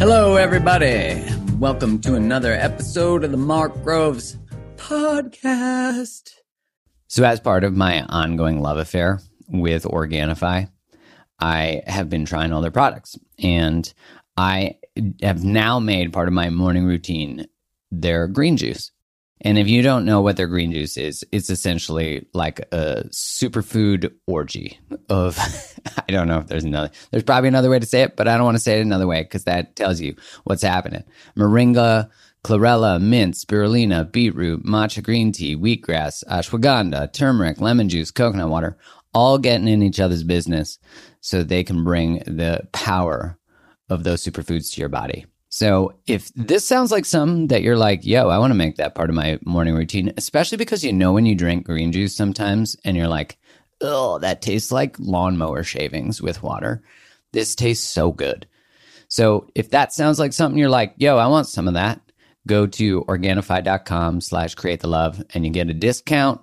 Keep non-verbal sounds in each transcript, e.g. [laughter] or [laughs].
Hello, everybody. Welcome to another episode of the Mark Groves podcast. So, as part of my ongoing love affair with Organifi, I have been trying all their products and I have now made part of my morning routine their green juice. And if you don't know what their green juice is, it's essentially like a superfood orgy of, [laughs] I don't know if there's another, there's probably another way to say it, but I don't want to say it another way because that tells you what's happening. Moringa, chlorella, mint, spirulina, beetroot, matcha green tea, wheatgrass, ashwagandha, turmeric, lemon juice, coconut water, all getting in each other's business so they can bring the power of those superfoods to your body. So if this sounds like something that you're like, yo, I want to make that part of my morning routine, especially because you know when you drink green juice sometimes and you're like, oh, that tastes like lawnmower shavings with water. This tastes so good. So if that sounds like something you're like, yo, I want some of that, go to Organifi.com slash create the love and you get a discount.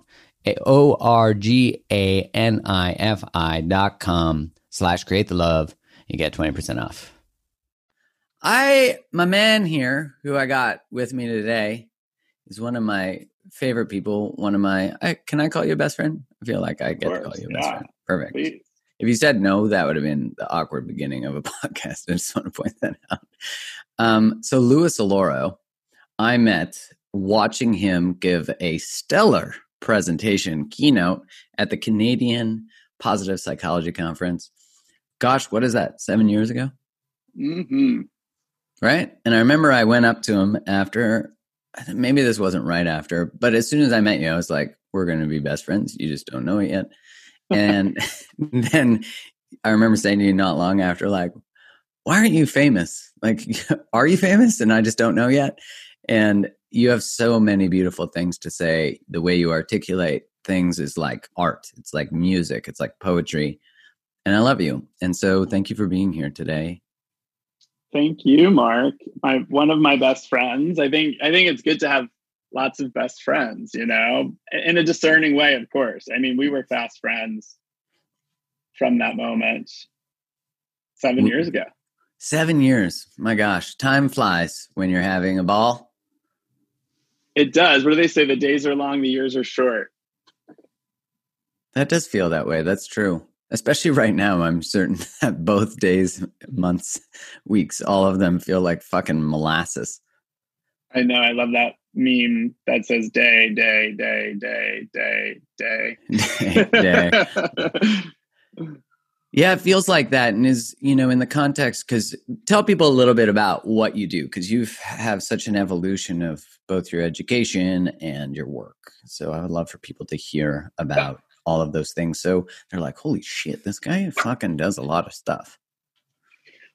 O R G A N I F I dot com slash create the love. You get 20% off. I, my man here, who I got with me today, is one of my favorite people. One of my, I, can I call you a best friend? I feel like I get to call you a best yeah. friend. Perfect. Please. If you said no, that would have been the awkward beginning of a [laughs] podcast. I just want to point that out. Um, so Louis Alloro, I met watching him give a stellar presentation keynote at the Canadian Positive Psychology Conference. Gosh, what is that? Seven years ago? hmm Right. And I remember I went up to him after, maybe this wasn't right after, but as soon as I met you, I was like, we're going to be best friends. You just don't know it yet. And [laughs] [laughs] then I remember saying to you not long after, like, why aren't you famous? Like, [laughs] are you famous? And I just don't know yet. And you have so many beautiful things to say. The way you articulate things is like art, it's like music, it's like poetry. And I love you. And so thank you for being here today. Thank you, Mark. My one of my best friends. I think I think it's good to have lots of best friends, you know, in a discerning way, of course. I mean, we were fast friends from that moment seven Mm. years ago. Seven years. My gosh, time flies when you're having a ball. It does. What do they say? The days are long, the years are short. That does feel that way. That's true. Especially right now, I'm certain [laughs] that both days, months, weeks, all of them feel like fucking molasses. I know. I love that meme that says day, day, day, day, day, day. [laughs] Day. Yeah, it feels like that. And is, you know, in the context, because tell people a little bit about what you do, because you have such an evolution of both your education and your work. So I would love for people to hear about all of those things. So they're like, holy shit, this guy fucking does a lot of stuff.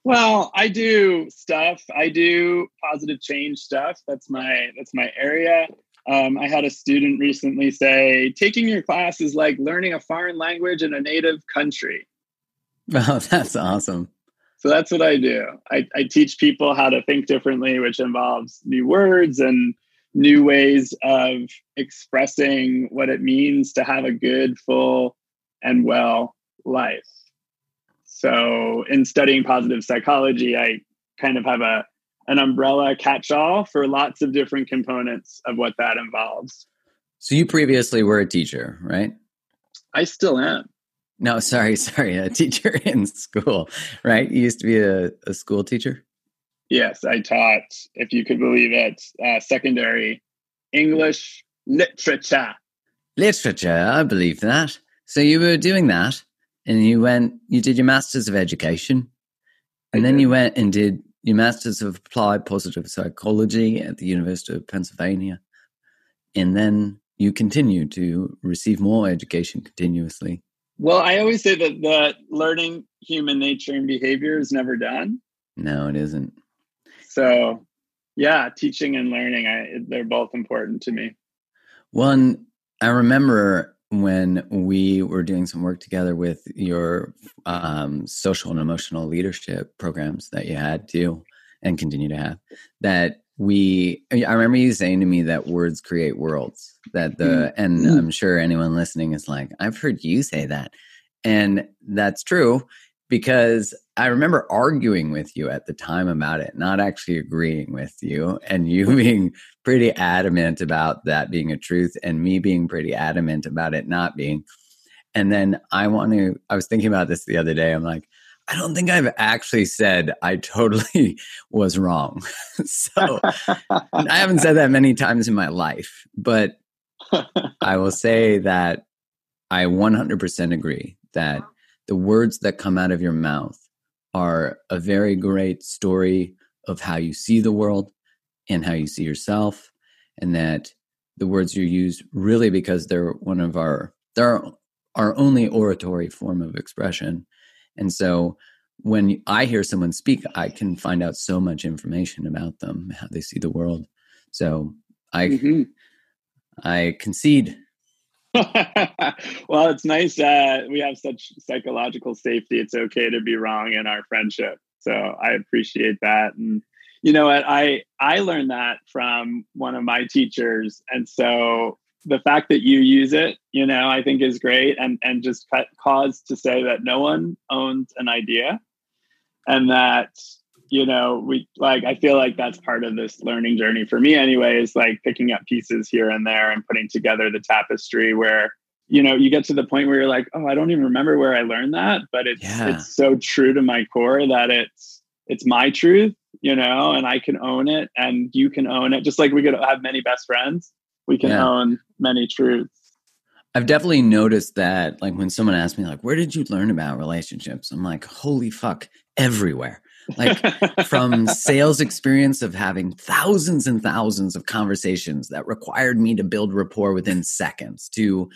Well, I do stuff. I do positive change stuff. That's my that's my area. Um, I had a student recently say, "Taking your class is like learning a foreign language in a native country." [laughs] Oh, that's awesome. So that's what I do. I, I teach people how to think differently, which involves new words and new ways of expressing what it means to have a good, full, and well life. So, in studying positive psychology, I kind of have a an umbrella catch-all for lots of different components of what that involves. So you previously were a teacher, right? I still am. No, sorry, [laughs] sorry, a teacher in school, right? You used to be a, a school teacher. Yes, I taught, if you could believe it, uh, secondary English literature. Literature, I believe that. So you were doing that, and you went, you did your Masters of Education, and then you went and did your Masters of Applied Positive Psychology at the University of Pennsylvania, and then you continued to receive more education continuously. Well, I always say that the learning human nature and behavior is never done. No, it isn't. So, yeah, teaching and learning, I, they're both important to me. One, I remember when we were doing some work together with your um, social and emotional leadership programs that you had too and continue to have, that we i remember you saying to me that words create worlds that the mm-hmm. and i'm sure anyone listening is like i've heard you say that and that's true because i remember arguing with you at the time about it not actually agreeing with you and you [laughs] being pretty adamant about that being a truth and me being pretty adamant about it not being and then i want to i was thinking about this the other day i'm like I don't think I've actually said I totally [laughs] was wrong. [laughs] so I haven't said that many times in my life, but I will say that I 100% agree that the words that come out of your mouth are a very great story of how you see the world and how you see yourself and that the words you use really because they're one of our they're our only oratory form of expression and so when I hear someone speak, I can find out so much information about them, how they see the world. So I mm-hmm. I concede. [laughs] well, it's nice that we have such psychological safety. It's okay to be wrong in our friendship. So I appreciate that. And you know what? I I learned that from one of my teachers. And so the fact that you use it, you know, I think is great and and just cause to say that no one owns an idea and that you know we like i feel like that's part of this learning journey for me anyway is like picking up pieces here and there and putting together the tapestry where you know you get to the point where you're like oh i don't even remember where i learned that but it's yeah. it's so true to my core that it's it's my truth you know and i can own it and you can own it just like we could have many best friends we can yeah. own many truths I've definitely noticed that, like, when someone asks me, like, where did you learn about relationships? I'm like, holy fuck, everywhere. Like, [laughs] from sales experience of having thousands and thousands of conversations that required me to build rapport within seconds, to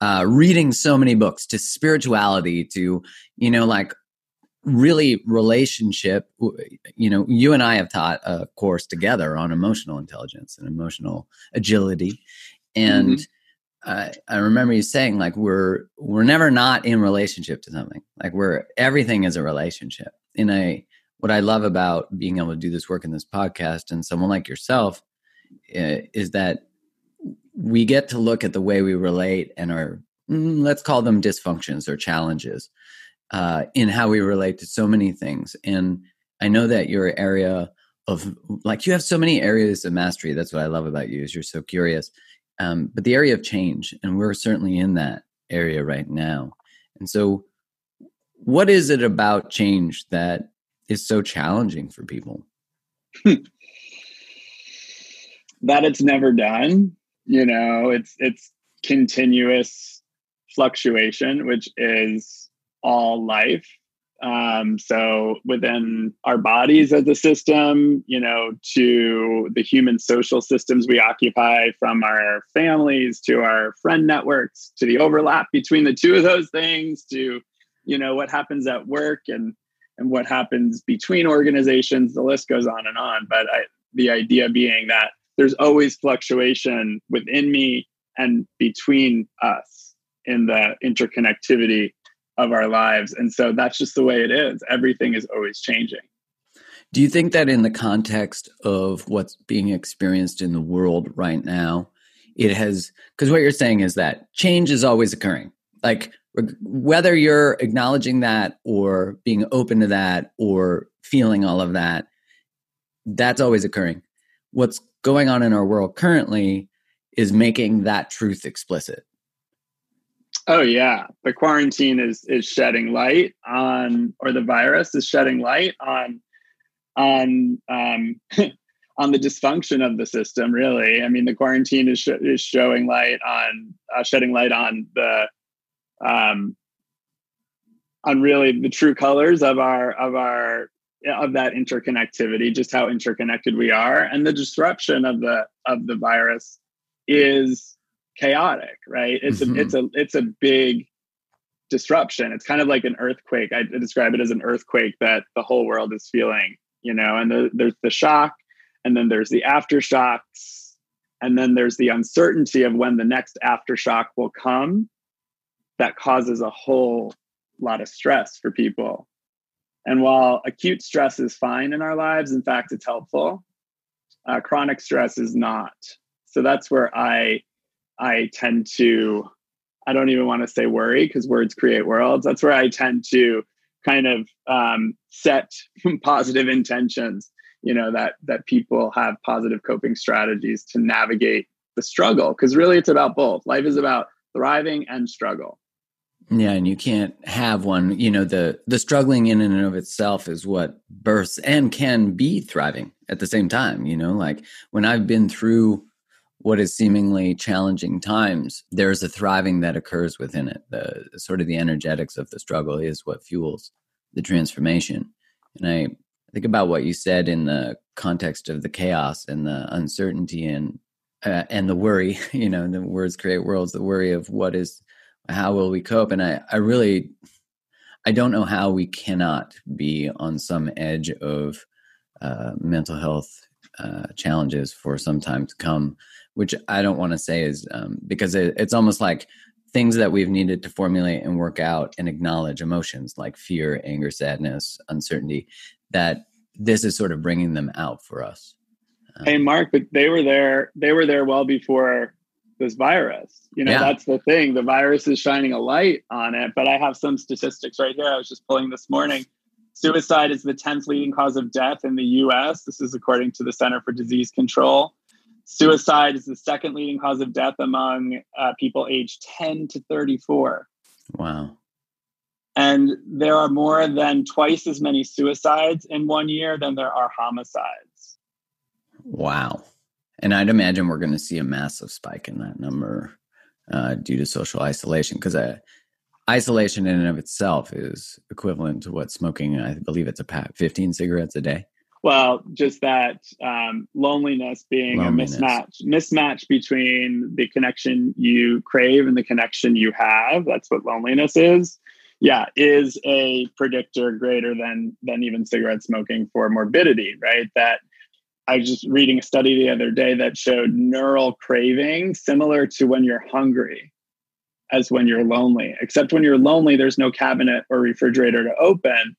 uh, reading so many books, to spirituality, to, you know, like, really relationship you know you and i have taught a course together on emotional intelligence and emotional agility and mm-hmm I, I remember you saying like we're we're never not in relationship to something. Like we're everything is a relationship. In a what I love about being able to do this work in this podcast and someone like yourself uh, is that we get to look at the way we relate and our mm, let's call them dysfunctions or challenges uh, in how we relate to so many things. And I know that your area of like you have so many areas of mastery. That's what I love about you is you're so curious um, but the area of change, and we're certainly in that area right now. And so, what is it about change that is so challenging for people? [laughs] that it's never done. You know, it's it's continuous fluctuation, which is all life. Um, so within our bodies as a system, you know, to the human social systems we occupy, from our families to our friend networks, to the overlap between the two of those things, to you know what happens at work and and what happens between organizations. The list goes on and on. But I, the idea being that there's always fluctuation within me and between us in the interconnectivity of our lives. And so that's just the way it is. Everything is always changing. Do you think that in the context of what's being experienced in the world right now, it has, because what you're saying is that change is always occurring. Like whether you're acknowledging that or being open to that or feeling all of that, that's always occurring. What's going on in our world currently is making that truth explicit. Oh yeah, the quarantine is is shedding light on, or the virus is shedding light on, on um, [laughs] on the dysfunction of the system. Really, I mean, the quarantine is sh- is showing light on, uh, shedding light on the, um, on really the true colors of our of our of that interconnectivity, just how interconnected we are, and the disruption of the of the virus is chaotic, right? It's mm-hmm. a it's a it's a big disruption. It's kind of like an earthquake. I describe it as an earthquake that the whole world is feeling, you know, and the, there's the shock and then there's the aftershocks and then there's the uncertainty of when the next aftershock will come that causes a whole lot of stress for people. And while acute stress is fine in our lives, in fact, it's helpful. Uh, chronic stress is not. So that's where I I tend to I don't even want to say worry because words create worlds. That's where I tend to kind of um, set [laughs] positive intentions. You know that that people have positive coping strategies to navigate the struggle because really it's about both. Life is about thriving and struggle. Yeah, and you can't have one. You know, the the struggling in and of itself is what births and can be thriving at the same time. You know, like when I've been through what is seemingly challenging times, there's a thriving that occurs within it. The sort of the energetics of the struggle is what fuels the transformation. And I think about what you said in the context of the chaos and the uncertainty and uh, and the worry. [laughs] You know, the words create worlds. The worry of what is, how will we cope? And I, I really, I don't know how we cannot be on some edge of uh, mental health uh, challenges for some time to come which I don't want to say is um, because it, it's almost like things that we've needed to formulate and work out and acknowledge emotions like fear, anger, sadness, uncertainty, that this is sort of bringing them out for us. Um, hey, Mark, but they were there. They were there well before this virus. You know, yeah. that's the thing. The virus is shining a light on it. But I have some statistics right here. I was just pulling this morning. Suicide is the 10th leading cause of death in the US. This is according to the Center for Disease Control. Suicide is the second leading cause of death among uh, people aged 10 to 34. Wow. And there are more than twice as many suicides in one year than there are homicides. Wow. And I'd imagine we're going to see a massive spike in that number uh, due to social isolation because uh, isolation in and of itself is equivalent to what smoking, I believe it's a pack, 15 cigarettes a day. Well, just that um, loneliness being loneliness. a mismatch, mismatch between the connection you crave and the connection you have. That's what loneliness is. Yeah, is a predictor greater than than even cigarette smoking for morbidity. Right. That I was just reading a study the other day that showed neural craving similar to when you're hungry as when you're lonely. Except when you're lonely, there's no cabinet or refrigerator to open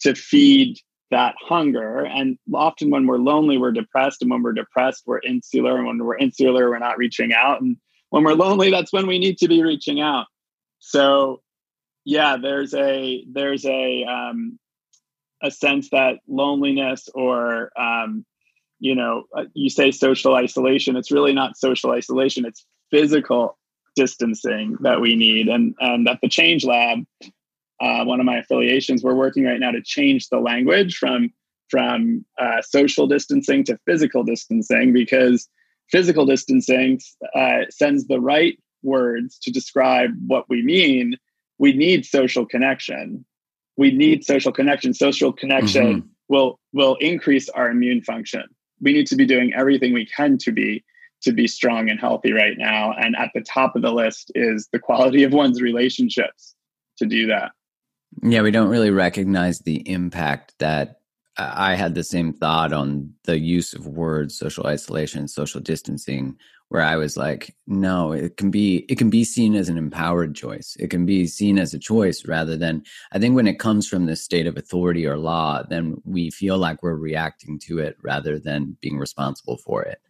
to feed that hunger. And often when we're lonely, we're depressed. And when we're depressed, we're insular. And when we're insular, we're not reaching out. And when we're lonely, that's when we need to be reaching out. So yeah, there's a there's a um, a sense that loneliness or um, you know uh, you say social isolation it's really not social isolation it's physical distancing that we need and and at the change lab uh, one of my affiliations, we're working right now to change the language from from uh, social distancing to physical distancing because physical distancing uh, sends the right words to describe what we mean. We need social connection. We need social connection. Social connection mm-hmm. will will increase our immune function. We need to be doing everything we can to be to be strong and healthy right now. And at the top of the list is the quality of one's relationships to do that. Yeah, we don't really recognize the impact that uh, I had the same thought on the use of words, social isolation, social distancing, where I was like, no, it can be it can be seen as an empowered choice. It can be seen as a choice rather than I think when it comes from the state of authority or law, then we feel like we're reacting to it rather than being responsible for it.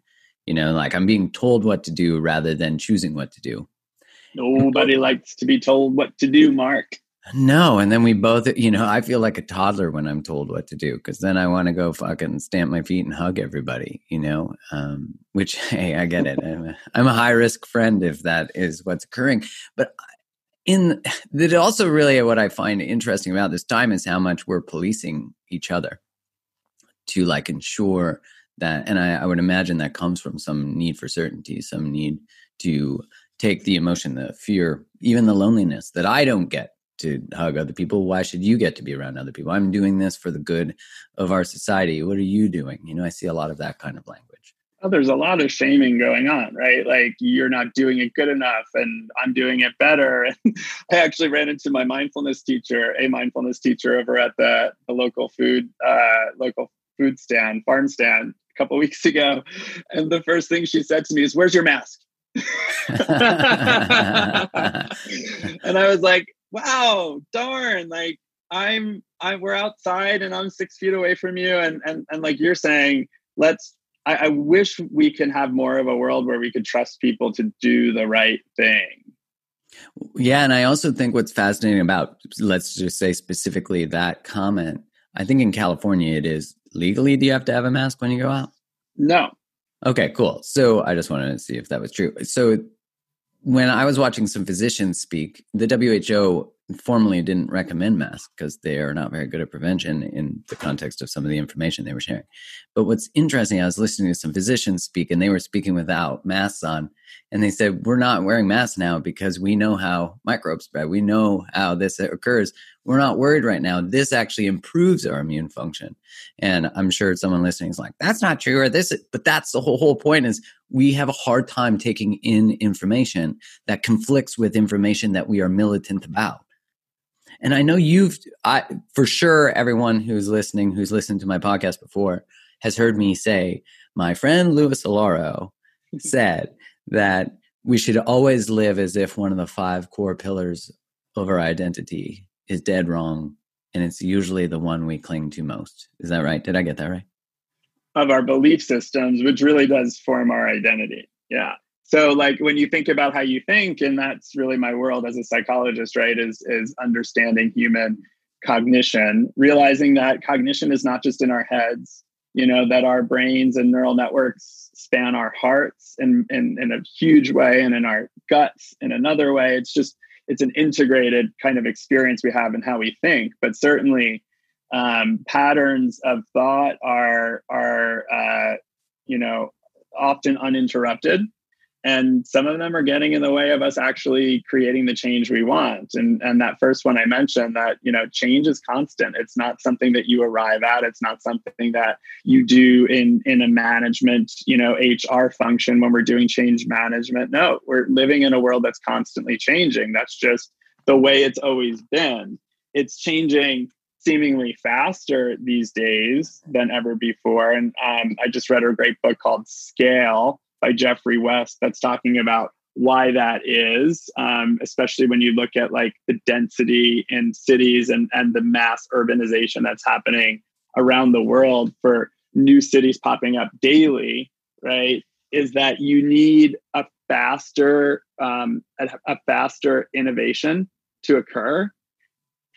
You know, like I'm being told what to do rather than choosing what to do. Nobody likes to be told what to do, Mark. No, and then we both, you know, I feel like a toddler when I'm told what to do because then I want to go fucking stamp my feet and hug everybody, you know. Um, which, [laughs] hey, I get it. I'm a, I'm a high risk friend if that is what's occurring. But in [sighs] that, also really what I find interesting about this time is how much we're policing each other to like ensure that, and I, I would imagine that comes from some need for certainty, some need to take the emotion, the fear, even the loneliness that I don't get to hug other people. Why should you get to be around other people? I'm doing this for the good of our society. What are you doing? You know, I see a lot of that kind of language. Well, there's a lot of shaming going on, right? Like you're not doing it good enough and I'm doing it better. [laughs] And I actually ran into my mindfulness teacher, a mindfulness teacher over at the, the local food, uh, local food stand, farm stand a couple [laughs] weeks ago. And the first thing she said to me is, where's your mask? [laughs] and I was like, wow, darn, like I'm I we're outside and I'm six feet away from you and and and like you're saying, let's I, I wish we can have more of a world where we could trust people to do the right thing. Yeah, and I also think what's fascinating about let's just say specifically that comment. I think in California it is legally do you have to have a mask when you go out? No. Okay, cool. So I just wanted to see if that was true. So when I was watching some physicians speak, the WHO formally didn't recommend masks because they are not very good at prevention in the context of some of the information they were sharing. But what's interesting, I was listening to some physicians speak and they were speaking without masks on. And they said, We're not wearing masks now because we know how microbes spread. We know how this occurs. We're not worried right now. This actually improves our immune function. And I'm sure someone listening is like, That's not true, or this, but that's the whole, whole point is we have a hard time taking in information that conflicts with information that we are militant about and I know you've, I, for sure, everyone who's listening, who's listened to my podcast before, has heard me say, my friend Louis Alloro [laughs] said that we should always live as if one of the five core pillars of our identity is dead wrong. And it's usually the one we cling to most. Is that right? Did I get that right? Of our belief systems, which really does form our identity. Yeah so like when you think about how you think and that's really my world as a psychologist right is is understanding human cognition realizing that cognition is not just in our heads you know that our brains and neural networks span our hearts in, in, in a huge way and in our guts in another way it's just it's an integrated kind of experience we have in how we think but certainly um, patterns of thought are are uh, you know often uninterrupted and some of them are getting in the way of us actually creating the change we want. And and that first one i mentioned that you know change is constant. It's not something that you arrive at. It's not something that you do in in a management you know hr function when we're doing change management. No we're living in a world that's constantly changing. That's just the way it's always been. It's changing seemingly faster these days than ever before. And um, i just read a great book called scale by Geoffrey West that's talking about why that is, um, especially when you look at like the density in cities and, and the mass urbanization that's happening around the world for new cities popping up daily, right? Is that you need a faster um, a, a faster innovation to occur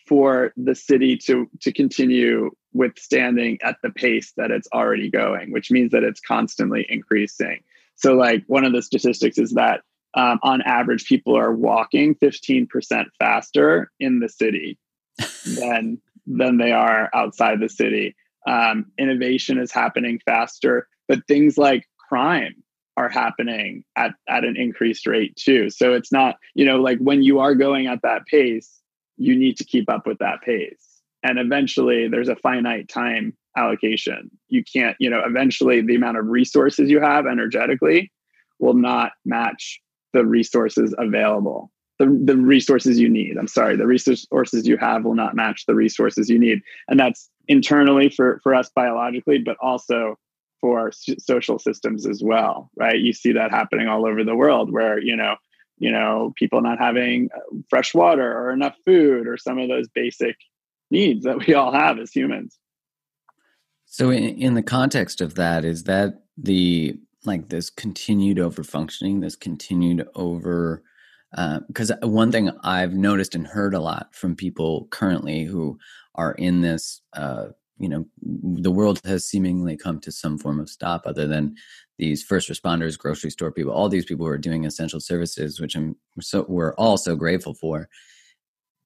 for the city to to continue withstanding at the pace that it's already going, which means that it's constantly increasing. So, like one of the statistics is that um, on average, people are walking 15% faster in the city [laughs] than than they are outside the city. Um, innovation is happening faster, but things like crime are happening at, at an increased rate too. So it's not, you know, like when you are going at that pace, you need to keep up with that pace. And eventually there's a finite time allocation. You can't, you know, eventually the amount of resources you have energetically will not match the resources available. The, the resources you need. I'm sorry, the resources you have will not match the resources you need. And that's internally for, for us biologically, but also for social systems as well, right? You see that happening all over the world where, you know, you know, people not having uh, fresh water or enough food or some of those basic needs that we all have as humans. So, in, in the context of that, is that the like this continued over functioning, this continued over because uh, one thing I've noticed and heard a lot from people currently who are in this, uh, you know, the world has seemingly come to some form of stop other than these first responders, grocery store people, all these people who are doing essential services, which I'm so we're all so grateful for.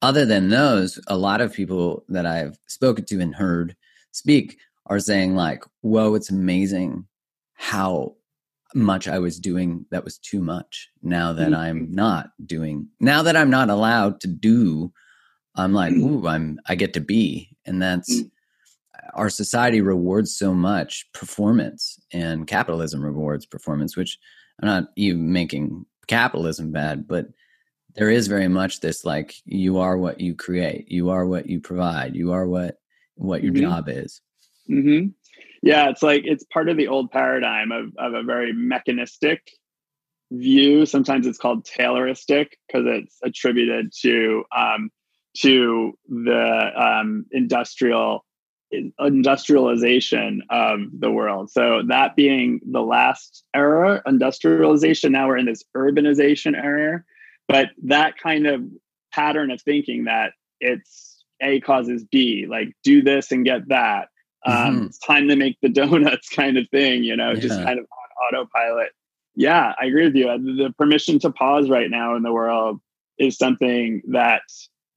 Other than those, a lot of people that I've spoken to and heard speak are saying like, "Whoa, it's amazing how much I was doing that was too much. Now that mm-hmm. I'm not doing, now that I'm not allowed to do, I'm like, mm. ooh, I'm I get to be, and that's mm. our society rewards so much performance, and capitalism rewards performance. Which I'm not even making capitalism bad, but there is very much this like you are what you create, you are what you provide, you are what what your mm-hmm. job is. Mm-hmm. Yeah, it's like it's part of the old paradigm of, of a very mechanistic view. Sometimes it's called Tayloristic because it's attributed to um, to the um, industrial industrialization of the world. So that being the last era, industrialization. Now we're in this urbanization era, but that kind of pattern of thinking that it's A causes B, like do this and get that. Um, mm-hmm. It's time to make the [laughs] donuts, kind of thing. You know, yeah. just kind of on autopilot. Yeah, I agree with you. The permission to pause right now in the world is something that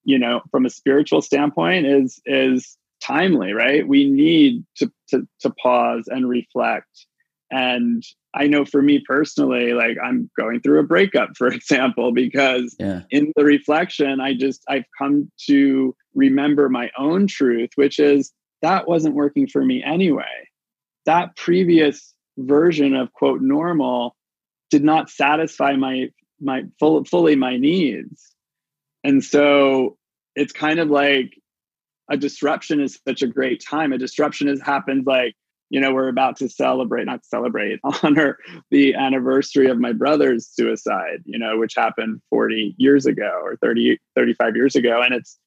you know, from a spiritual standpoint, is is timely, right? We need to, to, to pause and reflect. And I know for me personally, like I'm going through a breakup, [laughs] for example, because yeah. in the reflection, I just, I've come to remember my own truth, which is that wasn't working for me anyway. That previous version of quote normal did not satisfy my my full, fully my needs and so it's kind of like a disruption is such a great time. A disruption has happened like, you know, we're about to celebrate, not celebrate, [laughs] honor the anniversary of my brother's suicide, you know, which happened 40 years ago or 30, 35 years ago. And it's,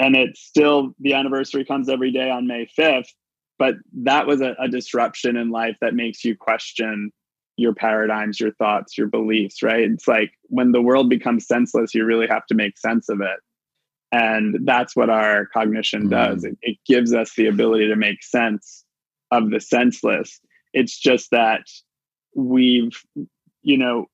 and it's still, the anniversary comes every day on May 5th. But that was a, a disruption in life that makes you question your paradigms, your thoughts, your beliefs, right? It's like when the world becomes senseless, you really have to make sense of it. And that's what our cognition mm. does. It, it gives us the ability to make sense of the senseless. It's just that we've, you know,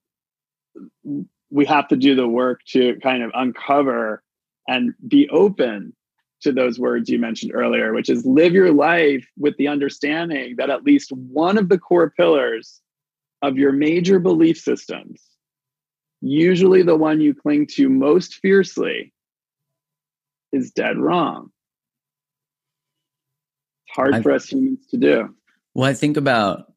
we have to do the work to kind of uncover and be open to those words you mentioned earlier, which is live your life with the understanding that at least one of the core pillars of your major belief systems, usually the one you cling to most fiercely, is dead wrong. It's hard I, for us humans to do. Well, I think about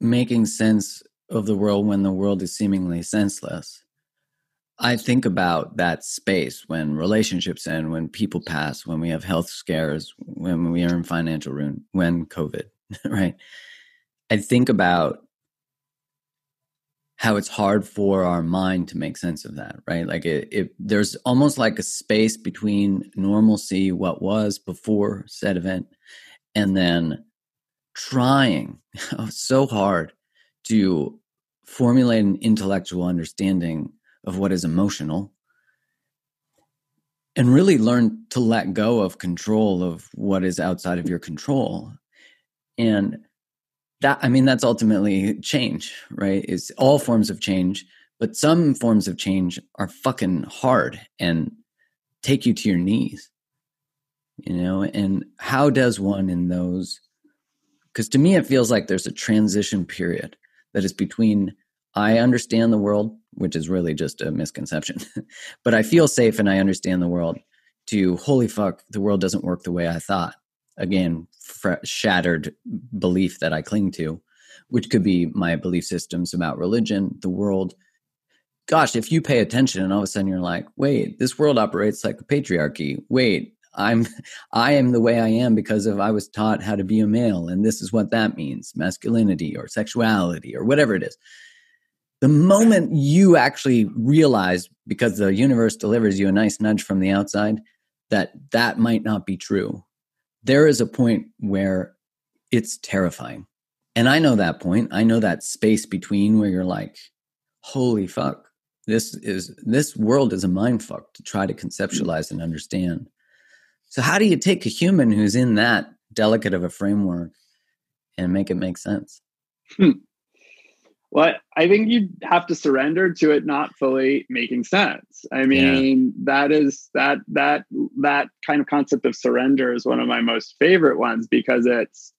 making sense of the world when the world is seemingly senseless. I think about that space when relationships end, when people pass, when we have health scares, when we are in financial ruin, when COVID, [laughs] right? I think about how it's hard for our mind to make sense of that, right? Like it, it, there's almost like a space between normalcy, what was before said event, and then trying [laughs] so hard to formulate an intellectual understanding of what is emotional and really learn to let go of control of what is outside of your control. And that i mean that's ultimately change right it's all forms of change but some forms of change are fucking hard and take you to your knees you know and how does one in those because to me it feels like there's a transition period that is between i understand the world which is really just a misconception [laughs] but i feel safe and i understand the world to holy fuck the world doesn't work the way i thought again fr- shattered belief that I cling to, which could be my belief systems about religion, the world. Gosh, if you pay attention and all of a sudden you're like, wait, this world operates like a patriarchy. Wait, I'm [laughs] I am the way I am because of I was taught how to be a male and this is what that means, masculinity or sexuality or whatever it is. The moment you actually realize because the universe delivers you a nice nudge from the outside that that might not be true there is a point where it's terrifying. And I know that point. I know that space between where you're like, holy fuck, this is this world is a mind fuck to try to conceptualize and understand. So how do you take a human who's in that delicate of a framework and make it make sense? Hmm. Well, I think you have to surrender to it not fully making sense. I mean, yeah. that is that that that kind of concept of surrender is one of my most favorite ones because it's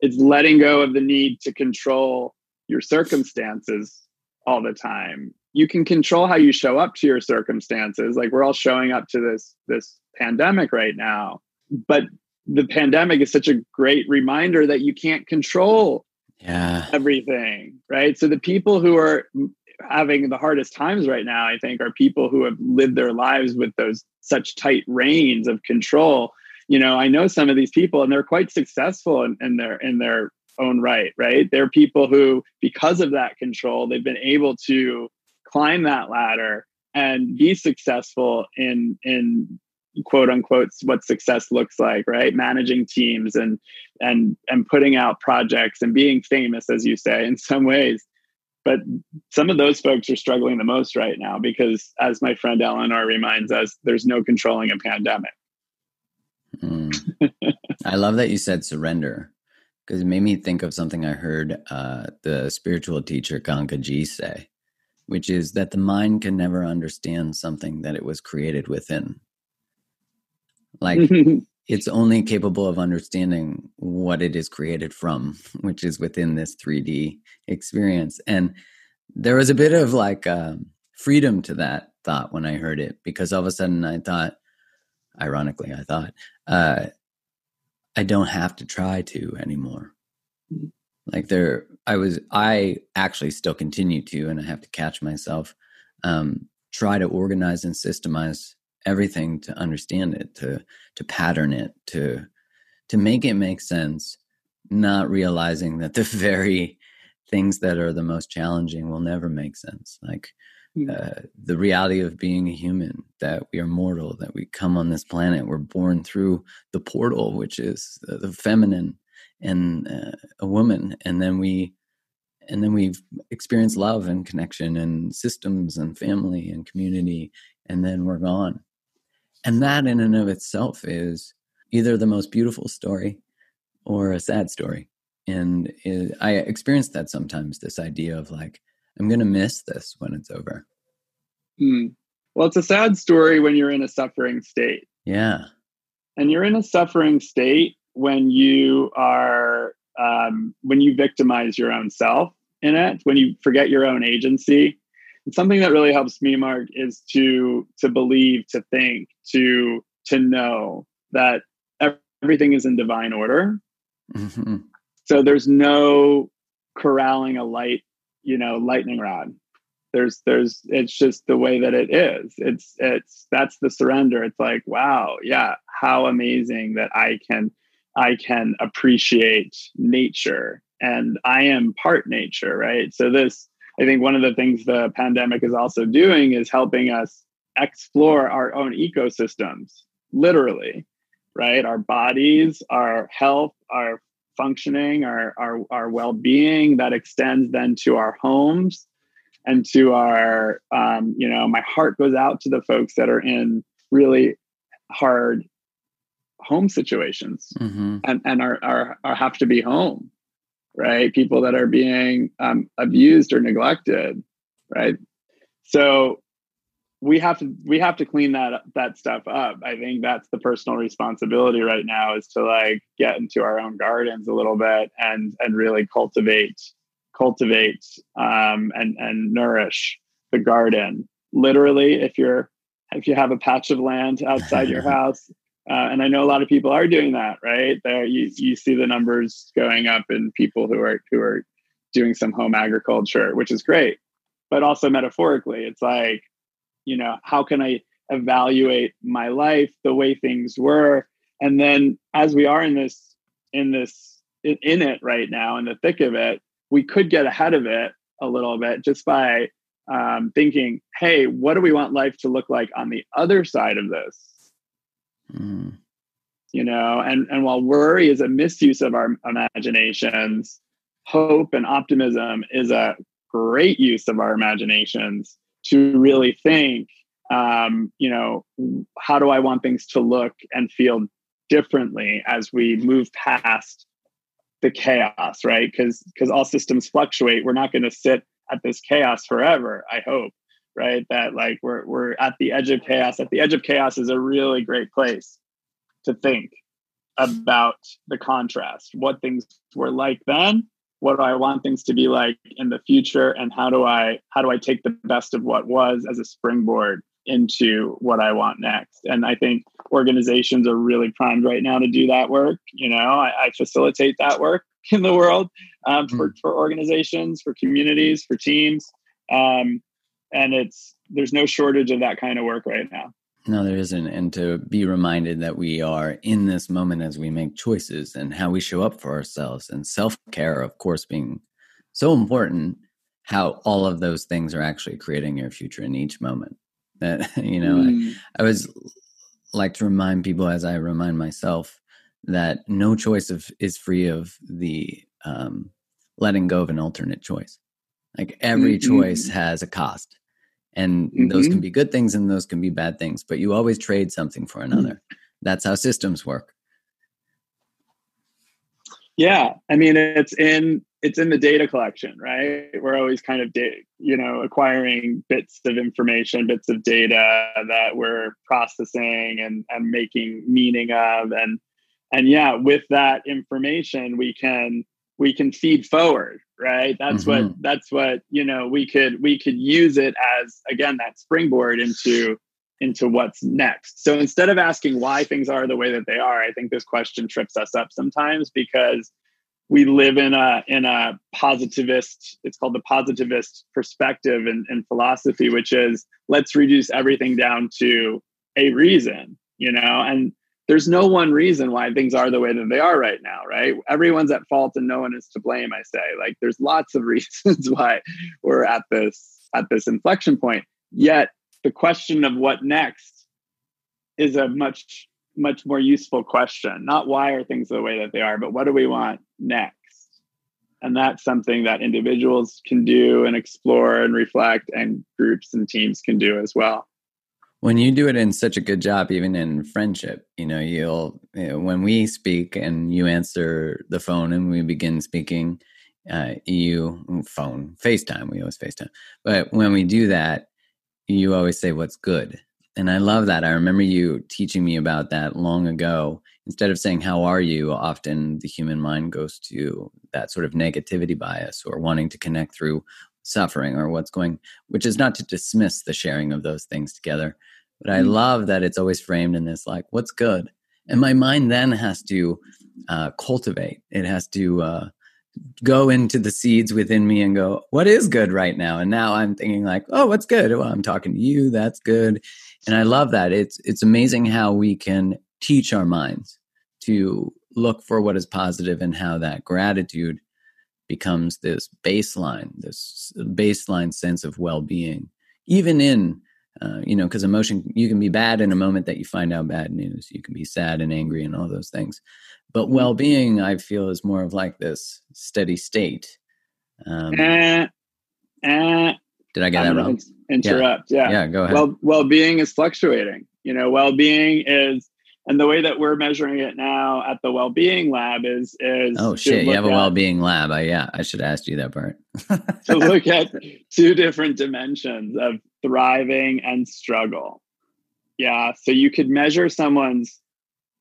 it's letting go of the need to control your circumstances all the time. You can control how you show up to your circumstances. Like we're all showing up to this this pandemic right now. But the pandemic is such a great reminder that you can't control yeah. everything right? So the people who are having the hardest times right now i think are people who have lived their lives with those such tight reins of control. You know i know some of these people and they're quite successful in, in their in their own right right? They're people who because of that control they've been able to climb that ladder and be successful in in quote unquote what success looks like right? Managing teams and and and putting out projects and being famous as you say [laughs] in some ways. But some of those folks are struggling the most right now because as my friend eleanor reminds us there's no controlling a pandemic. Mm. [laughs] i love that you said surrender because it made me think of something i heard uh, the spiritual teacher Gangaji say which is that the mind can never understand something that it was created within like [laughs] it's only capable of understanding what it is created from, which is within this 3D experience. And there was a bit of like um, freedom to that thought when I heard it, because all of a sudden I thought, ironically, I thought, uh, I don't have to try to anymore. Mm. Like there, I was, I actually still continue to, and I have to catch myself, um, try to organize and systemize everything to understand it, to to pattern it, to to make it make sense, not realizing that the [laughs] very things that are the most challenging will never make sense. Like hmm. uh, the reality of being a human, that we are mortal, that we come on this planet, we're born through the portal, which is the feminine and uh, a woman, and then we and then we've experienced love and connection and systems and family and community and then we're gone and that, in and of itself, is either the most beautiful story or a sad story. And it, I experience that sometimes this idea of like, I'm going to miss this when it's over. Hmm. Well, it's a sad story when you're in a suffering state. Yeah. And you're in a suffering state when you are, um, when you victimize your own self in it, when you forget your own agency, something that really helps me mark is to to believe to think to to know that everything is in divine order. Mm-hmm. so there's no corralling a light you know lightning rod. There's there's it's just the way that it is. It's it's that's the surrender. It's like wow yeah how amazing that i can i can appreciate nature and i am part nature right? So this I think one of the things the pandemic is also doing is helping us explore our own ecosystems, literally, right? Our bodies, our health, our functioning, our, our, our well being that extends then to our homes and to our, um, you know, my heart goes out to the folks that are in really hard home situations mm-hmm. and, and are, are, are have to be home right? People that are being um, abused or neglected, right? So we have to we have to clean that that stuff up. I think that's the personal responsibility right now is to like get into our own gardens a little bit and and really cultivate cultivate um, and and nourish the garden. Literally, if you're if you have a patch of land outside your [laughs] house, uh, and I know a lot of people are doing that, right? There, you you see the numbers going up in people who are who are doing some home agriculture, which is great. But also metaphorically, it's like, you know, how can I evaluate my life, the way things were, and then as we are in this in this in, in it right now, in the thick of it, we could get ahead of it a little bit just by um, thinking, hey, what do we want life to look like on the other side of this? Mm. You know, and, and while worry is a misuse of our imaginations, hope and optimism is a great use of our imaginations to really think, um, you know, how do I want things to look and feel differently as we move past the chaos, right? Because because all systems fluctuate. We're not going to sit at this chaos forever. I hope right? That like we're we're at the edge of chaos. At the edge of chaos is a really great place to think about the contrast. What things were like then, what do I want things to be like in the future, and how do I how do I take the best of what was as a springboard into what I want next? And I think organizations are really primed right now to do that work. You know, I, I facilitate that work in the world um, for, for organizations, for communities, for teams. Um, and it's there's no shortage of that kind of work right now no there isn't and to be reminded that we are in this moment as we make choices and how we show up for ourselves and self-care of course being so important how all of those things are actually creating your future in each moment [laughs] that you know mm. I, I was like to remind people, as I remind myself, that no choice of is free of the um, letting go of an alternate choice. Like every mm-hmm. choice has a cost, and mm-hmm. those can mm-hmm. be good things and those can be bad things. But you always trade something for another. Mm-hmm. That's how systems work. Yeah, I mean it's in it's in the data collection, right? We're always kind of da- you know acquiring bits of information, bits of data that we're processing and and making meaning of, and and yeah, with that information, we can we can feed forward, right? That's mm-hmm. what that's what you know we could we could use it as again that springboard into into what's next. So instead of asking why things are the way that they are, I think this question trips us up sometimes because we live in a in a positivist it's called the positivist perspective in, in philosophy which is let's reduce everything down to a reason you know and there's no one reason why things are the way that they are right now right? Everyone's at fault and no one is to blame i say. Like there's lots of [laughs] reasons why we're at this at this inflection point. Yet the question of what next is a much much more useful question. Not why are things the way that they are but what do we want next? And that's something that individuals can do and explore and reflect and groups and teams can do as well when you do it in such a good job even in friendship you know you'll you know, when we speak and you answer the phone and we begin speaking uh, you phone facetime we always facetime but when we do that you always say what's good. And I love that. I remember you teaching me about that long ago. Instead of saying, How are you? often the human mind goes to that sort of negativity bias or wanting to connect through suffering or what's going, which is not to dismiss the sharing of those things together. But I mm. love that it's always framed in this like, What's good? And my mind then has to uh, cultivate, it has to uh, go into the seeds within me and go, what is good right now? And now I'm thinking like, oh, what's good? Well, I'm talking to you. That's good. And I love that. It's it's amazing how we can teach our minds to look for what is positive and how that gratitude becomes this baseline, this baseline sense of well-being, even in uh, you know, because emotion, you can be bad in a moment that you find out bad news. You can be sad and angry and all those things. But mm-hmm. well being, I feel, is more of like this steady state. Um, uh, uh, did I get I'm that wrong? Interrupt. Yeah. yeah. Yeah. Go ahead. Well, well being is fluctuating. You know, well being is, and the way that we're measuring it now at the well being lab is is oh shit, you have a well being lab. I, yeah, I should ask you that part. to look [laughs] at two different dimensions of thriving and struggle. Yeah. So you could measure someone's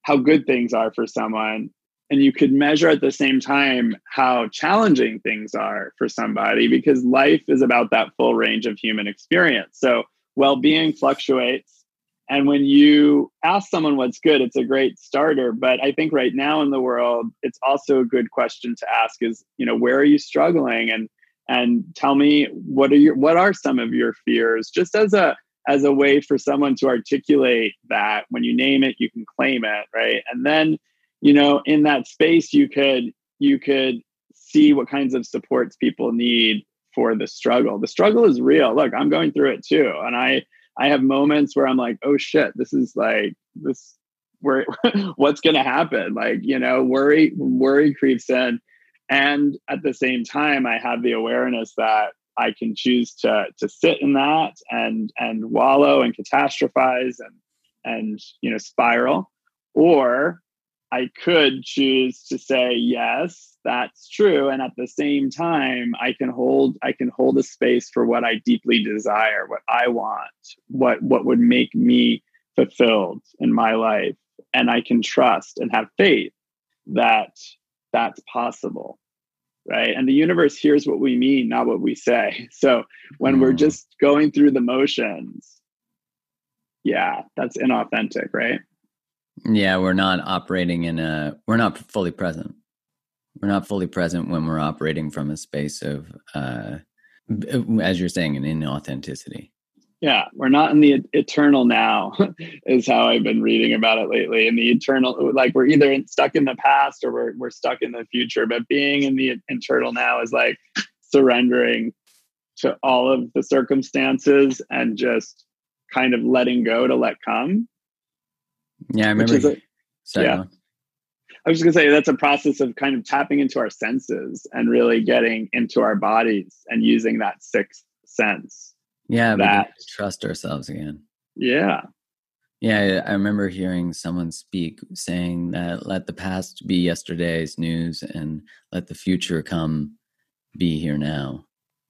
how good things are for someone and you could measure at the same time how challenging things are for somebody because life is about that full range of human experience so well-being fluctuates and when you ask someone what's good it's a great starter but i think right now in the world it's also a good question to ask is you know where are you struggling and and tell me what are your what are some of your fears? Just as a as a way for someone to articulate that when you name it you can claim it right? And then you know in that space you could you could see what kinds of supports people need for the struggle. The struggle is real. Look i'm going through it too. And i i have moments where i'm like oh shit this is like this where [laughs] what's going to happen? Like you know worry worry creeps in and at the same time i have the awareness that I can choose to to sit in that and and wallow and catastrophize and and you know spiral, or I could choose to say yes, that's true, and at the same time, I can hold I can hold a space for what I deeply desire, what I want, what what would make me fulfilled in my life, and I can trust and have faith that that's possible right? And the universe hears what we mean, not what we say. [laughs] So when mm. we're just going through the motions, yeah, that's inauthentic, right? Yeah, we're not operating in a, we're not fully present. We're not fully present when we're operating from a space of, uh, as you're saying, an inauthenticity yeah we're not in the eternal now [laughs] is how i've been reading about it lately in the eternal like we're either stuck in the past or we're, we're stuck in the future but being in the eternal now is like surrendering to all of the circumstances and just kind of letting go to let come Yeah, I remember. A, yeah. I was just gonna say that's a process of kind of tapping into our senses and really getting into our bodies and using that sixth sense. Yeah, that trust ourselves again. Yeah. Yeah, I remember hearing someone speak saying that let the past be yesterday's news and let the future come be here now.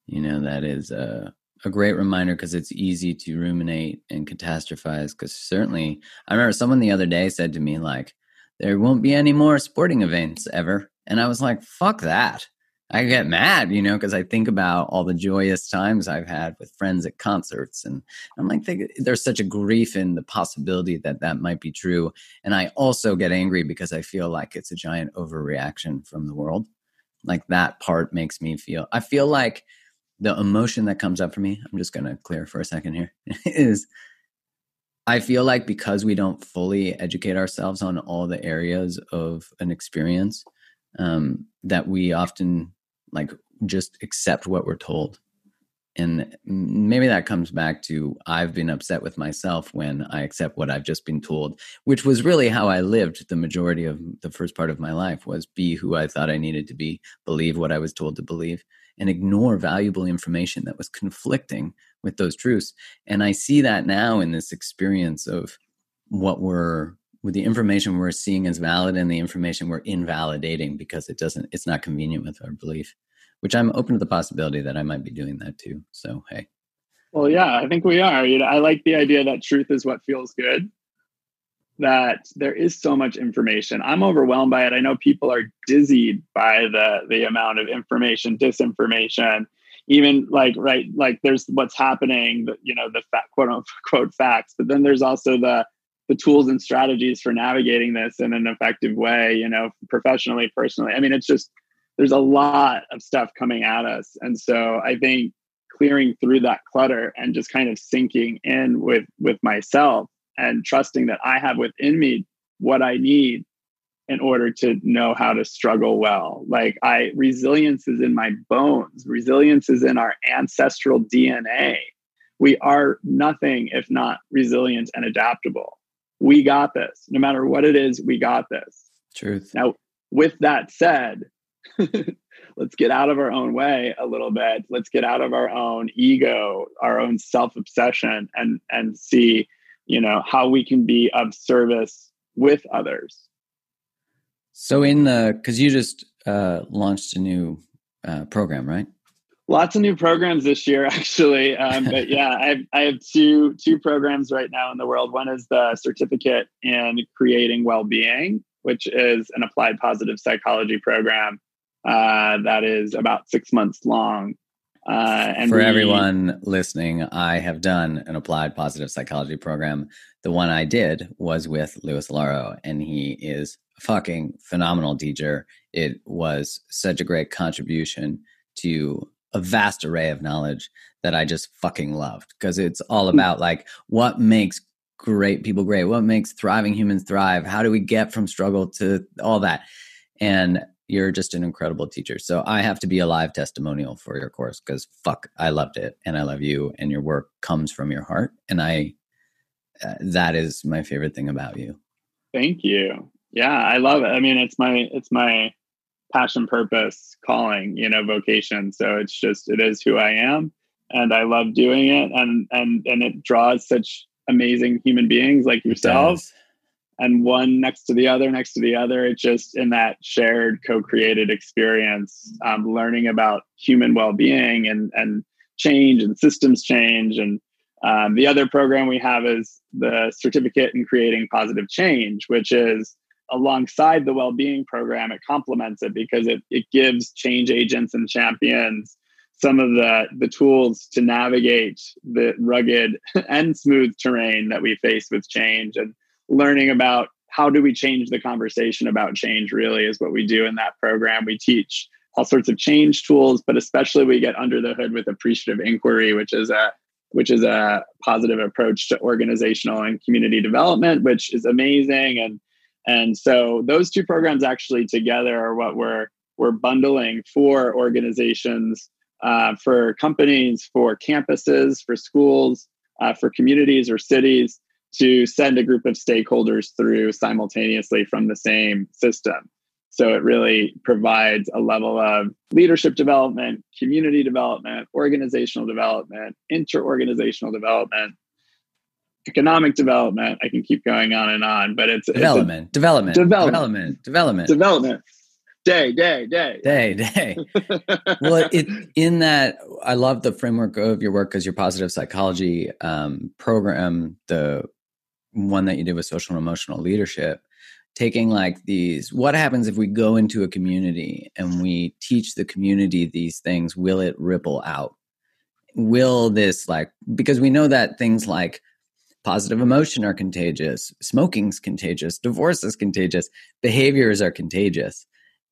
You know, that is a, a great reminder because it's easy to ruminate and catastrophize. Because certainly, I remember someone the other day said to me, like, there won't be any more sporting events ever. And I was like, fuck that. I get mad, you know, because I think about all the joyous times I've had with friends at concerts. And I'm like, there's such a grief in the possibility that that might be true. And I also get angry because I feel like it's a giant overreaction from the world. Like that part makes me feel, I feel like the emotion that comes up for me, I'm just going to clear for a second here, [laughs] is I feel like because we don't fully educate ourselves on all the areas of an experience, um, that we often like just accept what we're told. And maybe that comes back to I've been upset with myself when I accept what I've just been told, which was really how I lived the majority of the first part of my life was be who I thought I needed to be, believe what I was told to believe, and ignore valuable information that was conflicting with those truths. And I see that now in this experience of what we're with the information we're seeing as valid and the information we're invalidating because it doesn't it's not convenient with our belief which i'm open to the possibility that i might be doing that too. So hey. Well yeah i think we are. You know i like the idea that truth is what feels good that there is so much information. I'm overwhelmed by it. I know people are dizzied by the the amount of information disinformation even like right like there's what's happening you know the fat, quote unquote facts but then there's also the the tools and strategies for navigating this in an effective way you know professionally personally i mean it's just there's a lot of stuff coming at us and so i think clearing through that clutter and just kind of sinking in with with myself and trusting that i have within me what i need in order to know how to struggle well. Like I resilience is in my bones. Resilience is in our ancestral DNA. We are nothing if not resilient and adaptable. We got this. No matter what it is, we got this. Truth. Now, with that said, [laughs] let's get out of our own way a little bit. Let's get out of our own ego, our own self-obsession and and see, you know, how we can be of service with others so in the because you just uh, launched a new uh, program, right? Lots of new programs this year, [laughs] actually. Um, but yeah, I have, I have two two programs right now in the world. One is the certificate in creating well-being, which is an applied positive psychology program uh, that is about six months long. Uh, and for we, everyone listening, I have done an applied positive psychology program. The one I did was with Louis Alloro, and he is a fucking phenomenal teacher. It was such a great contribution to a vast array of knowledge that I just fucking loved because it's all hmm. about like what makes great people great, what makes thriving humans thrive, how do we get from struggle to all that. And you're just an incredible teacher. So I have to be a live testimonial for your course because fuck, I loved it and I love you and your work comes from your heart. And I, uh, that is my favorite thing about you. Thank you yeah i love it i mean it's my it's my passion purpose calling you know vocation. So it's just it is who i am and i love doing it and and and it draws such amazing human beings like yourself. and one next to the other next to the other it's just in that shared co-created experience um, learning about human well-being and and change and systems change. And um, the other program we have is the certificate in creating positive change which is alongside the well-being program it complements it because it, it gives change agents and champions some of the the tools to navigate the rugged [laughs] and smooth terrain that we face with change. And learning about how do we change the conversation about change really is what we do in that program. We teach all sorts of change tools but especially we get under the hood with appreciative inquiry which is a which is a positive approach to organizational and community development which is amazing. And and so those two programs actually together are what we're we're bundling for organizations, uh, for companies, for campuses, for schools, uh, for communities or cities to send a group of stakeholders through simultaneously from the same system. So it really provides a level of leadership development, community development, organizational development, inter-organizational development, economic development. I can keep going on and on, but it's development, it's development, development, development, development, day, day, day, day, day. [laughs] well, it, in that, I love the framework of your work because your positive psychology um, program, the one that you did with social and emotional leadership taking like these what happens if we go into a community and we teach the community these things will it ripple out will this like because we know that things like positive emotion are contagious smoking's contagious divorce is contagious behaviors are contagious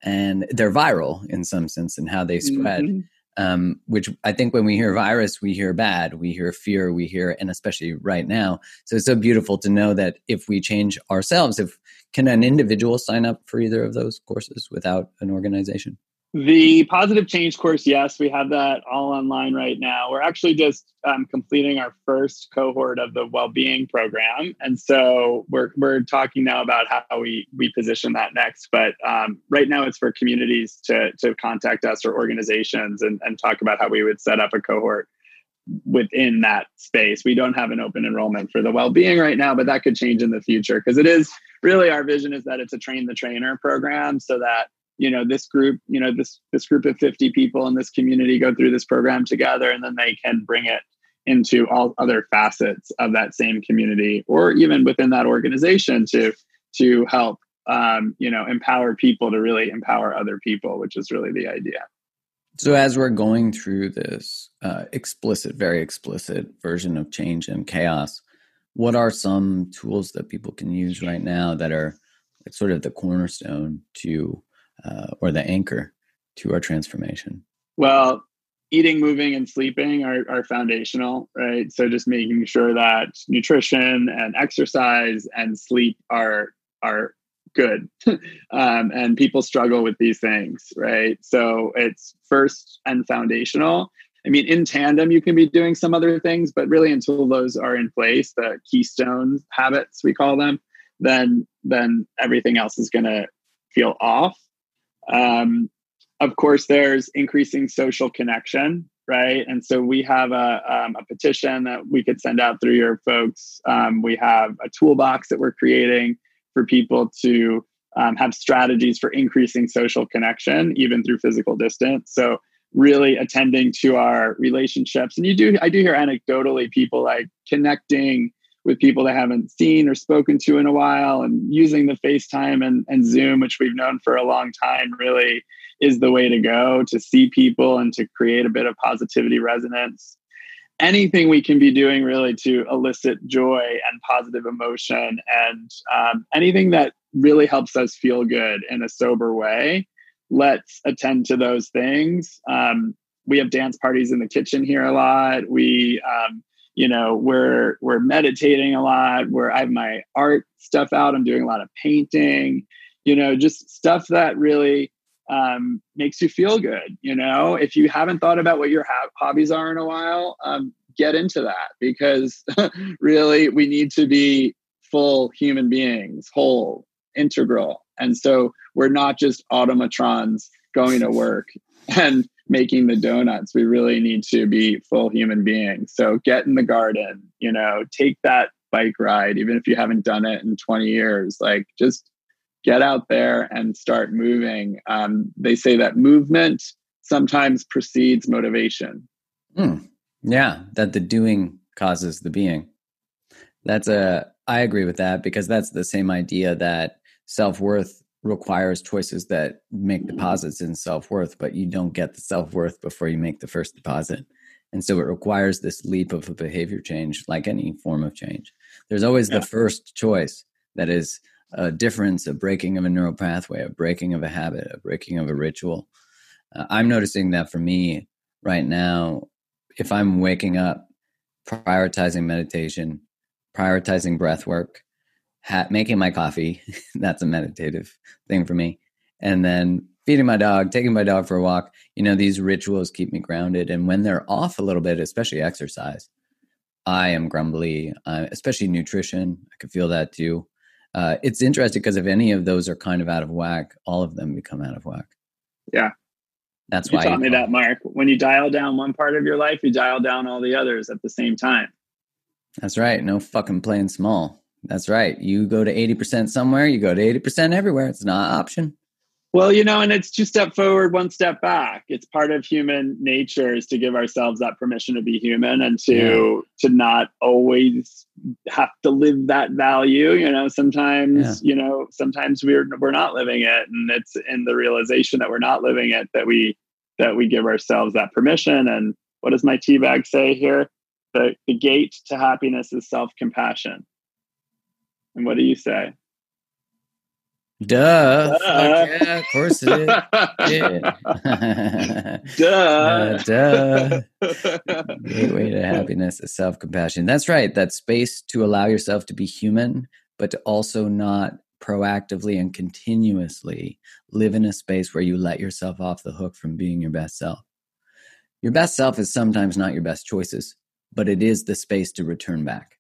and they're viral in some sense and how they spread mm-hmm um, which I think when we hear virus, we hear bad, we hear fear, we hear, and especially right now. So it's so beautiful to know that if we change ourselves, if can an individual sign up for either of those courses without an organization? The positive change course, yes, we have that all online right now. We're actually just um, completing our first cohort of the well-being program, and so we're we're talking now about how we we position that next. But um, right now, it's for communities to to contact us or organizations and and talk about how we would set up a cohort within that space. We don't have an open enrollment for the well-being right now, but that could change in the future because it is really our vision is that it's a train the trainer program, so that you know this group you know this this group of 50 people in this community go through this program together and then they can bring it into all other facets of that same community or even within that organization to to help um, you know empower people to really empower other people which is really the idea. So as we're going through this uh, explicit very explicit version of change and chaos what are some tools that people can use right now that are like sort of the cornerstone to uh, or the anchor to our transformation? Well, eating, moving, and sleeping are, are foundational, right? So just making sure that nutrition and exercise and sleep are are good, [laughs] um, and people struggle with these things, right? So it's first and foundational. I mean, in tandem, you can be doing some other things, but really, until those are in place, the keystone habits we call them, then then everything else is going to feel off. Um, of course, there's increasing social connection, right? And so we have a, um, a petition that we could send out through your folks. Um, we have a toolbox that we're creating for people to um, have strategies for increasing social connection, even through physical distance. So really attending to our relationships. And you do, I do hear anecdotally people like connecting with people they haven't seen or spoken to in a while and using the FaceTime and, and Zoom, which we've known for a long time, really is the way to go to see people and to create a bit of positivity resonance. Anything we can be doing really to elicit joy and positive emotion and um, anything that really helps us feel good in a sober way, let's attend to those things. Um, we have dance parties in the kitchen here a lot. We um, you know we're we're meditating a lot where i have my art stuff out i'm doing a lot of painting you know just stuff that really um, makes you feel good you know? If you haven't thought about what your ha- hobbies are in a while um, get into that because [laughs] really we need to be full human beings whole integral. And so we're not just automatrons going to work [laughs] and making the donuts. We really need to be full human beings. So get in the garden, you know, take that bike ride, even if you haven't done it in 20 years. Like just get out there and start moving. Um, they say that movement sometimes precedes motivation. Mm. Yeah, that the doing causes the being. That's a, I agree with that because that's the same idea that self worth requires choices that make deposits in self-worth but you don't get the self-worth before you make the first deposit. And so it requires this leap of a behavior change like any form of change. There's always yeah. the first choice that is a difference a breaking of a neural pathway a breaking of a habit a breaking of a ritual. Uh, i'm noticing that for me right now if i'm waking up prioritizing meditation prioritizing breath work ha- making my coffee. [laughs] That's a meditative thing for me. And then feeding my dog, taking my dog for a walk. You know, these rituals keep me grounded. And when they're off a little bit, especially exercise, I am grumbly, uh, especially nutrition. I can feel that too. Uh, it's interesting because if any of those are kind of out of whack, all of them become out of whack. Yeah. That's you why taught me that, Mark. When you dial down one part of your life, you dial down all the others at the same time. That's right. No fucking playing small. That's right. You go to 80% somewhere, you go to 80% everywhere. It's not an option. Well, you know, and it's two step forward, one step back. It's part of human nature is to give ourselves that permission to be human and to to not always have to live that value. You know, sometimes, you know, sometimes we're we're not living it. And it's in the realization that we're not living it that we that we give ourselves that permission. And what does my tea bag say here? The the gate to happiness is self-compassion. And what do you say? Duh. Duh. Fuck yeah, of course it is. [laughs] Yeah. [laughs] Duh. Uh, duh. [laughs] Gateway to happiness is self compassion. That's right. That space to allow yourself to be human, but to also not proactively and continuously live in a space where you let yourself off the hook from being your best self. Your best self is sometimes not your best choices, but it is the space to return back.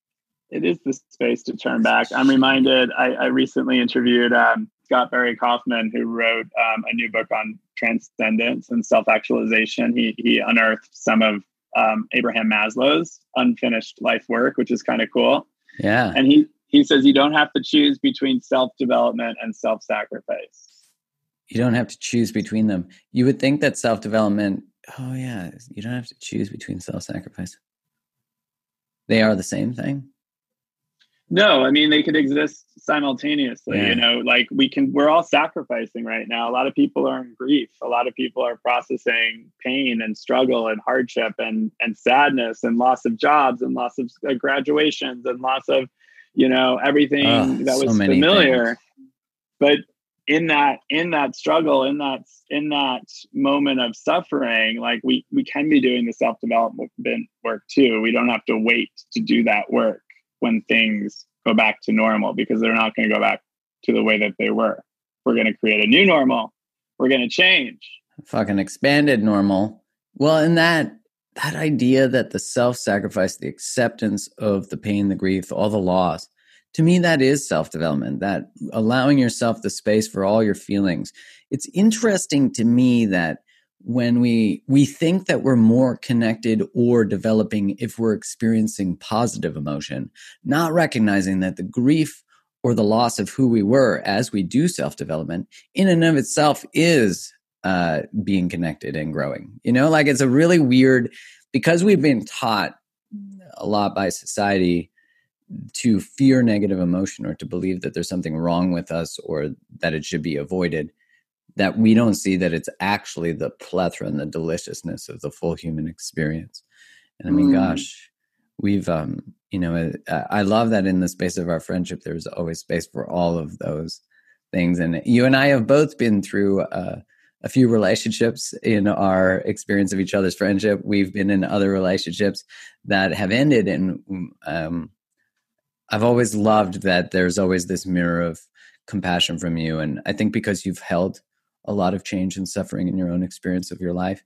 It is the space to turn back. I'm reminded, I, I recently interviewed um, Scott Barry Kaufman, who wrote um, a new book on transcendence and self actualization. He, he unearthed some of um, Abraham Maslow's unfinished life work, which is kind of cool. Yeah. And he, he says you don't have to choose between self development and self sacrifice. You don't have to choose between them. You would think that self development, oh, yeah, you don't have to choose between self sacrifice. They are the same thing. No, I mean they could exist simultaneously. Yeah. You know, like we can. We're all sacrificing right now. A lot of people are in grief. A lot of people are processing pain and struggle and hardship and and sadness and loss of jobs and loss of uh, graduations and loss of, you know, everything that was familiar. things. But in that in that struggle in that in that moment of suffering like we we can be doing the self development work too we don't have to wait to do that work when things go back to normal because they're not going to go back to the way that they were we're going to create a new normal we're going to change fucking expanded normal. Well, and that that idea that the self-sacrifice, the acceptance of the pain, the grief, all the loss, to me that is self-development. That allowing yourself the space for all your feelings. It's interesting to me that when we we think that we're more connected or developing if we're experiencing positive emotion, not recognizing that the grief or the loss of who we were as we do self-development in and of itself is uh, being connected and growing. You know, like it's a really weird because we've been taught a lot by society to fear negative emotion or to believe that there's something wrong with us or that it should be avoided. That we don't see that it's actually the plethora and the deliciousness of the full human experience. And I mean, Mm. gosh, we've, um, you know, I love that in the space of our friendship, there's always space for all of those things. And you and I have both been through uh, a few relationships in our experience of each other's friendship. We've been in other relationships that have ended, and um, I've always loved that there's always this mirror of compassion from you. And I think because you've held a lot of change and suffering in your own experience of your life,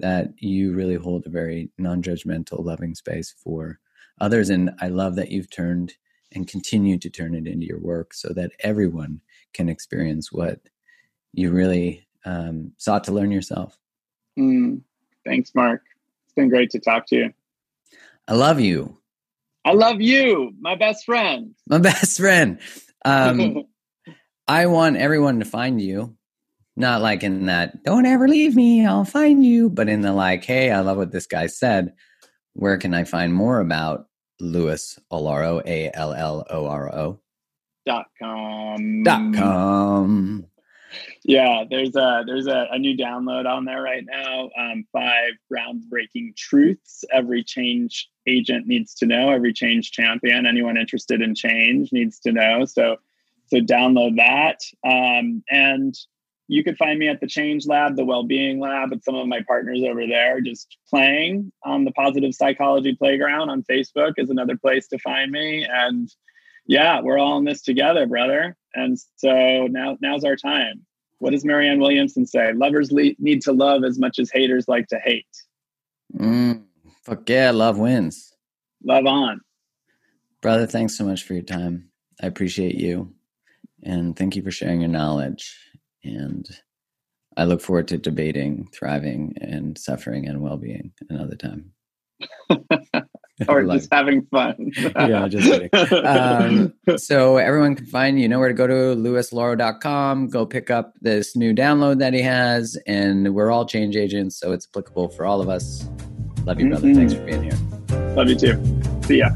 that you really hold a very non judgmental, loving space for others. And I love that you've turned and continue to turn it into your work so that everyone can experience what you really um, sought to learn yourself. Mm. thanks mark it's been great to talk to you I love you, i love you my best friend my [laughs] best friend. Um, [laughs] I want everyone to find you, not like in that, don't ever leave me, I'll find you, but in the like, hey, I love what this guy said. Where can I find more about Louis Alloro, A L L O R O dot com dot com? Yeah, there's a there's a, a new download on there right now. Um, five groundbreaking truths every change agent needs to know. Every change champion, anyone interested in change needs to know. So, so download that. Um, and you could find me at the Change Lab, the Wellbeing Lab, with some of my partners over there, just playing on the Positive Psychology Playground on Facebook is another place to find me. And yeah, we're all in this together, brother. And so now now's our time. What does Marianne Williamson say? Lovers le- need to love as much as haters like to hate. Mm, fuck yeah, love wins. love on. Brother, thanks so much for your time. I appreciate you. And thank you for sharing your knowledge. And I look forward to debating, thriving, and suffering and well being another time. [laughs] or [laughs] just having fun. [laughs] yeah, just kidding. Um, so everyone can find you know where to go to louisalloro.com. Go pick up this new download that he has, and we're all change agents, so it's applicable for all of us. Love you, brother. Mm-hmm. Thanks for being here. Love you too. See ya.